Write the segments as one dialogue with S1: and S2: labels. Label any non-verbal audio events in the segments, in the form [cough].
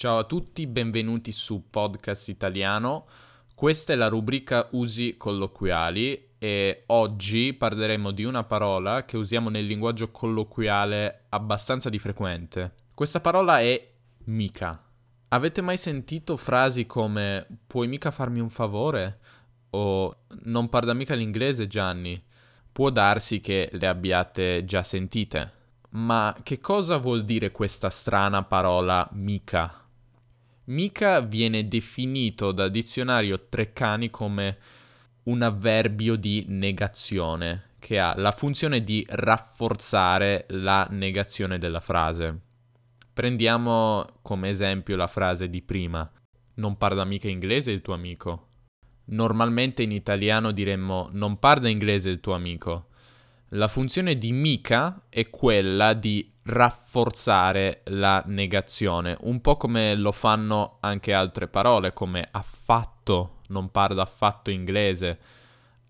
S1: Ciao a tutti, benvenuti su Podcast Italiano. Questa è la rubrica Usi colloquiali e oggi parleremo di una parola che usiamo nel linguaggio colloquiale abbastanza di frequente. Questa parola è mica. Avete mai sentito frasi come puoi mica farmi un favore? O non parla mica l'inglese Gianni? Può darsi che le abbiate già sentite. Ma che cosa vuol dire questa strana parola mica? Mica viene definito dal dizionario Treccani come un avverbio di negazione, che ha la funzione di rafforzare la negazione della frase. Prendiamo come esempio la frase di prima. Non parla mica inglese il tuo amico. Normalmente in italiano diremmo non parla inglese il tuo amico. La funzione di mica è quella di rafforzare la negazione, un po' come lo fanno anche altre parole come affatto, non parla affatto inglese,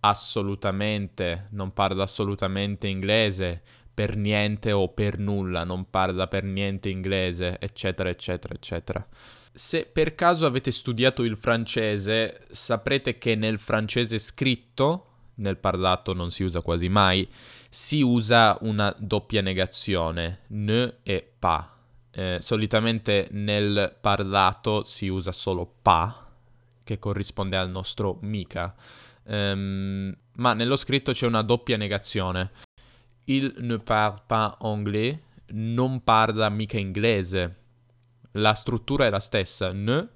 S1: assolutamente, non parla assolutamente inglese, per niente o per nulla, non parla per niente inglese, eccetera, eccetera, eccetera. Se per caso avete studiato il francese, saprete che nel francese scritto nel parlato non si usa quasi mai, si usa una doppia negazione, ne e pa. Eh, solitamente nel parlato si usa solo pa, che corrisponde al nostro mica, um, ma nello scritto c'è una doppia negazione. Il ne parle pas anglais, non parla mica inglese. La struttura è la stessa, ne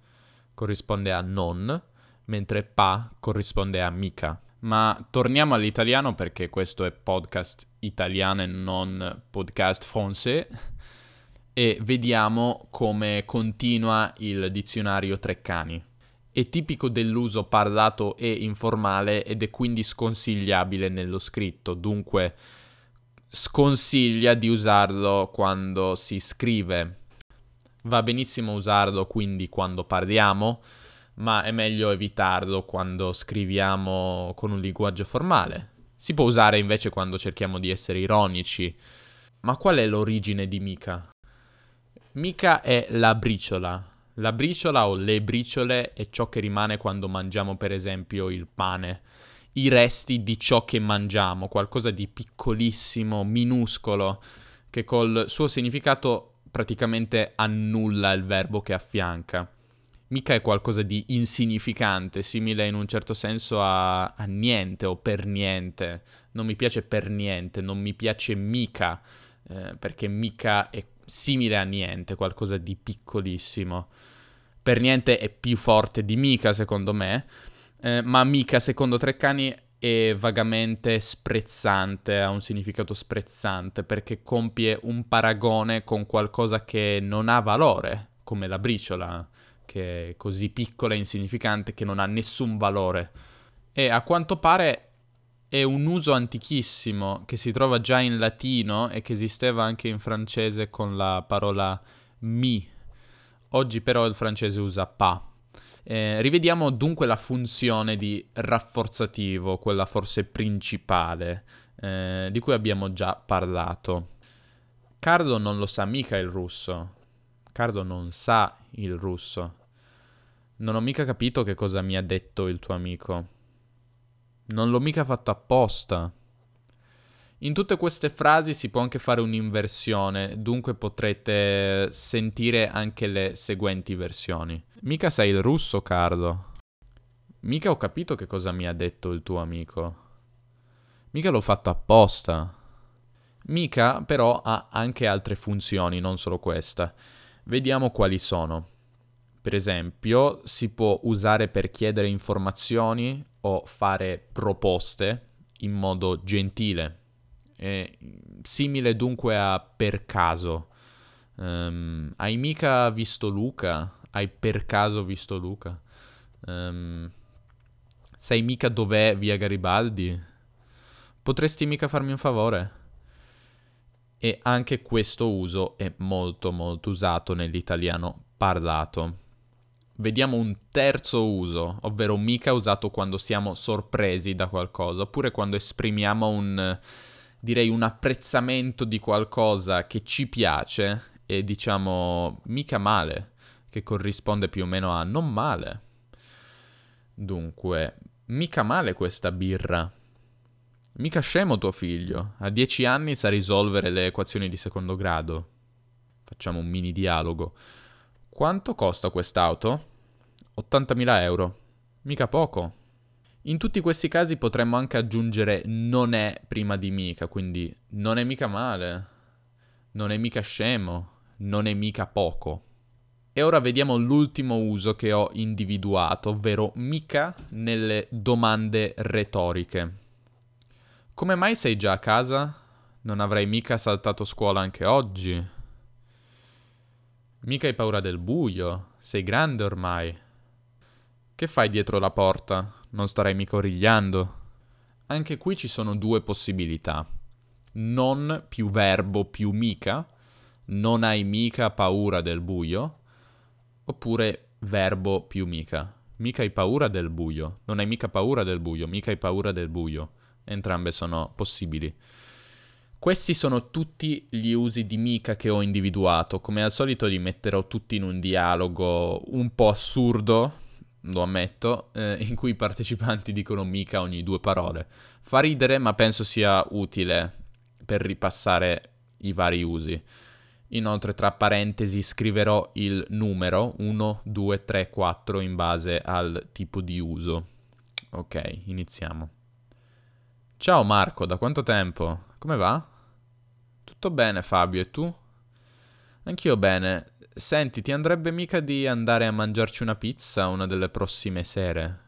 S1: corrisponde a non, mentre pa corrisponde a mica. Ma torniamo all'italiano perché questo è podcast italiano e non podcast français e vediamo come continua il dizionario Treccani. È tipico dell'uso parlato e informale ed è quindi sconsigliabile nello scritto, dunque sconsiglia di usarlo quando si scrive. Va benissimo usarlo quindi quando parliamo, ma è meglio evitarlo quando scriviamo con un linguaggio formale. Si può usare invece quando cerchiamo di essere ironici. Ma qual è l'origine di mica? Mica è la briciola. La briciola o le briciole è ciò che rimane quando mangiamo per esempio il pane. I resti di ciò che mangiamo, qualcosa di piccolissimo, minuscolo, che col suo significato praticamente annulla il verbo che affianca mica è qualcosa di insignificante, simile in un certo senso a, a, niente o per niente. Non mi piace per niente, non mi piace mica, eh, perché mica è simile a niente, qualcosa di piccolissimo. Per niente è più forte di mica, secondo me, eh, ma mica, secondo Treccani, è vagamente sprezzante, ha un significato sprezzante, perché compie un paragone con qualcosa che non ha valore, come la briciola che è così piccola e insignificante che non ha nessun valore. E a quanto pare è un uso antichissimo che si trova già in latino e che esisteva anche in francese con la parola mi. Oggi però il francese usa pa. Eh, rivediamo dunque la funzione di rafforzativo, quella forse principale, eh, di cui abbiamo già parlato. Carlo non lo sa mica il russo. Carlo non sa il russo. Non ho mica capito che cosa mi ha detto il tuo amico. Non l'ho mica fatto apposta. In tutte queste frasi si può anche fare un'inversione, dunque potrete sentire anche le seguenti versioni. Mica sei il russo, Carlo. Mica ho capito che cosa mi ha detto il tuo amico. Mica l'ho fatto apposta. Mica però ha anche altre funzioni, non solo questa. Vediamo quali sono. Per esempio, si può usare per chiedere informazioni o fare proposte in modo gentile. È simile dunque a per caso. Um, hai mica visto Luca? Hai per caso visto Luca? Um, sai mica dov'è via Garibaldi? Potresti mica farmi un favore? E anche questo uso è molto molto usato nell'italiano parlato. Vediamo un terzo uso, ovvero mica usato quando siamo sorpresi da qualcosa, oppure quando esprimiamo un, direi, un apprezzamento di qualcosa che ci piace e diciamo mica male, che corrisponde più o meno a non male. Dunque, mica male questa birra. Mica scemo tuo figlio. A dieci anni sa risolvere le equazioni di secondo grado. Facciamo un mini dialogo. Quanto costa quest'auto? 80.000 euro. Mica poco. In tutti questi casi potremmo anche aggiungere non è prima di mica, quindi non è mica male, non è mica scemo, non è mica poco. E ora vediamo l'ultimo uso che ho individuato, ovvero mica nelle domande retoriche. Come mai sei già a casa? Non avrai mica saltato scuola anche oggi? Mica hai paura del buio? Sei grande ormai. Che fai dietro la porta? Non starai mica origliando? Anche qui ci sono due possibilità. Non più verbo più mica, non hai mica paura del buio, oppure verbo più mica. Mica hai paura del buio, non hai mica paura del buio, mica hai paura del buio. Entrambe sono possibili. Questi sono tutti gli usi di mica che ho individuato. Come al solito li metterò tutti in un dialogo un po' assurdo, lo ammetto, eh, in cui i partecipanti dicono mica ogni due parole. Fa ridere, ma penso sia utile per ripassare i vari usi. Inoltre, tra parentesi, scriverò il numero 1, 2, 3, 4 in base al tipo di uso. Ok, iniziamo. Ciao Marco, da quanto tempo? Come va? Tutto bene Fabio, e tu? Anch'io bene. Senti, ti andrebbe mica di andare a mangiarci una pizza una delle prossime sere?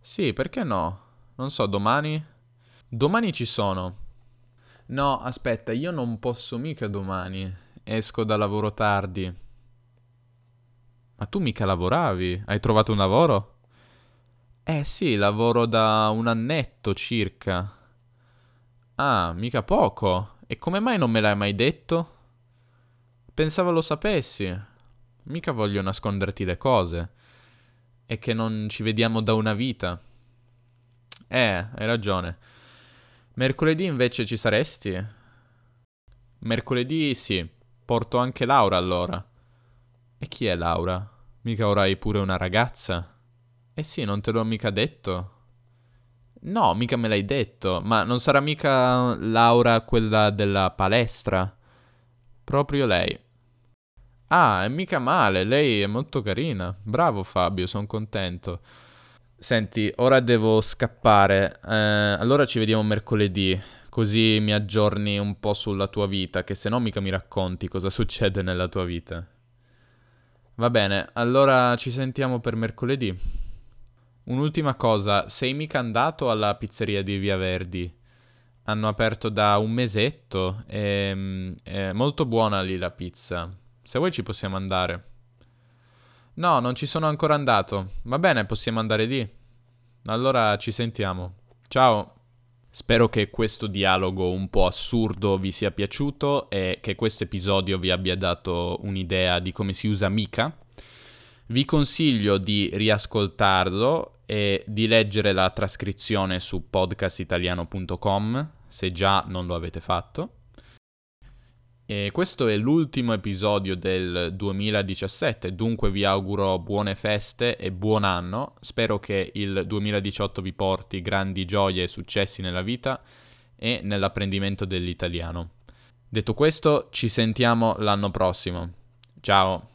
S1: Sì, perché no? Non so, domani? Domani ci sono. No, aspetta, io non posso mica domani. Esco da lavoro tardi. Ma tu mica lavoravi? Hai trovato un lavoro? Eh sì, lavoro da un annetto circa. Ah, mica poco. E come mai non me l'hai mai detto? Pensavo lo sapessi. Mica voglio nasconderti le cose. È che non ci vediamo da una vita. Eh, hai ragione. Mercoledì invece ci saresti? Mercoledì sì. Porto anche Laura allora. E chi è Laura? Mica avrai pure una ragazza? Eh sì, non te l'ho mica detto. No, mica me l'hai detto. Ma non sarà mica Laura quella della palestra? Proprio lei. Ah, è mica male, lei è molto carina. Bravo Fabio, sono contento. Senti, ora devo scappare. Eh, allora ci vediamo mercoledì, così mi aggiorni un po' sulla tua vita, che se no mica mi racconti cosa [laughs] succede nella tua vita. Va bene, allora ci sentiamo per mercoledì. Un'ultima cosa, sei mica andato alla pizzeria di Via Verdi? hanno aperto da un mesetto e mm, è molto buona lì la pizza. Se vuoi ci possiamo andare. No, non ci sono ancora andato. Va bene, possiamo andare lì. Allora ci sentiamo. Ciao. Spero che questo dialogo un po' assurdo vi sia piaciuto e che questo episodio vi abbia dato un'idea di come si usa mica. Vi consiglio di riascoltarlo e di leggere la trascrizione su podcastitaliano.com se già non lo avete fatto. E questo è l'ultimo episodio del 2017, dunque vi auguro buone feste e buon anno. Spero che il 2018 vi porti grandi gioie e successi nella vita e nell'apprendimento dell'italiano. Detto questo, ci sentiamo l'anno prossimo. Ciao!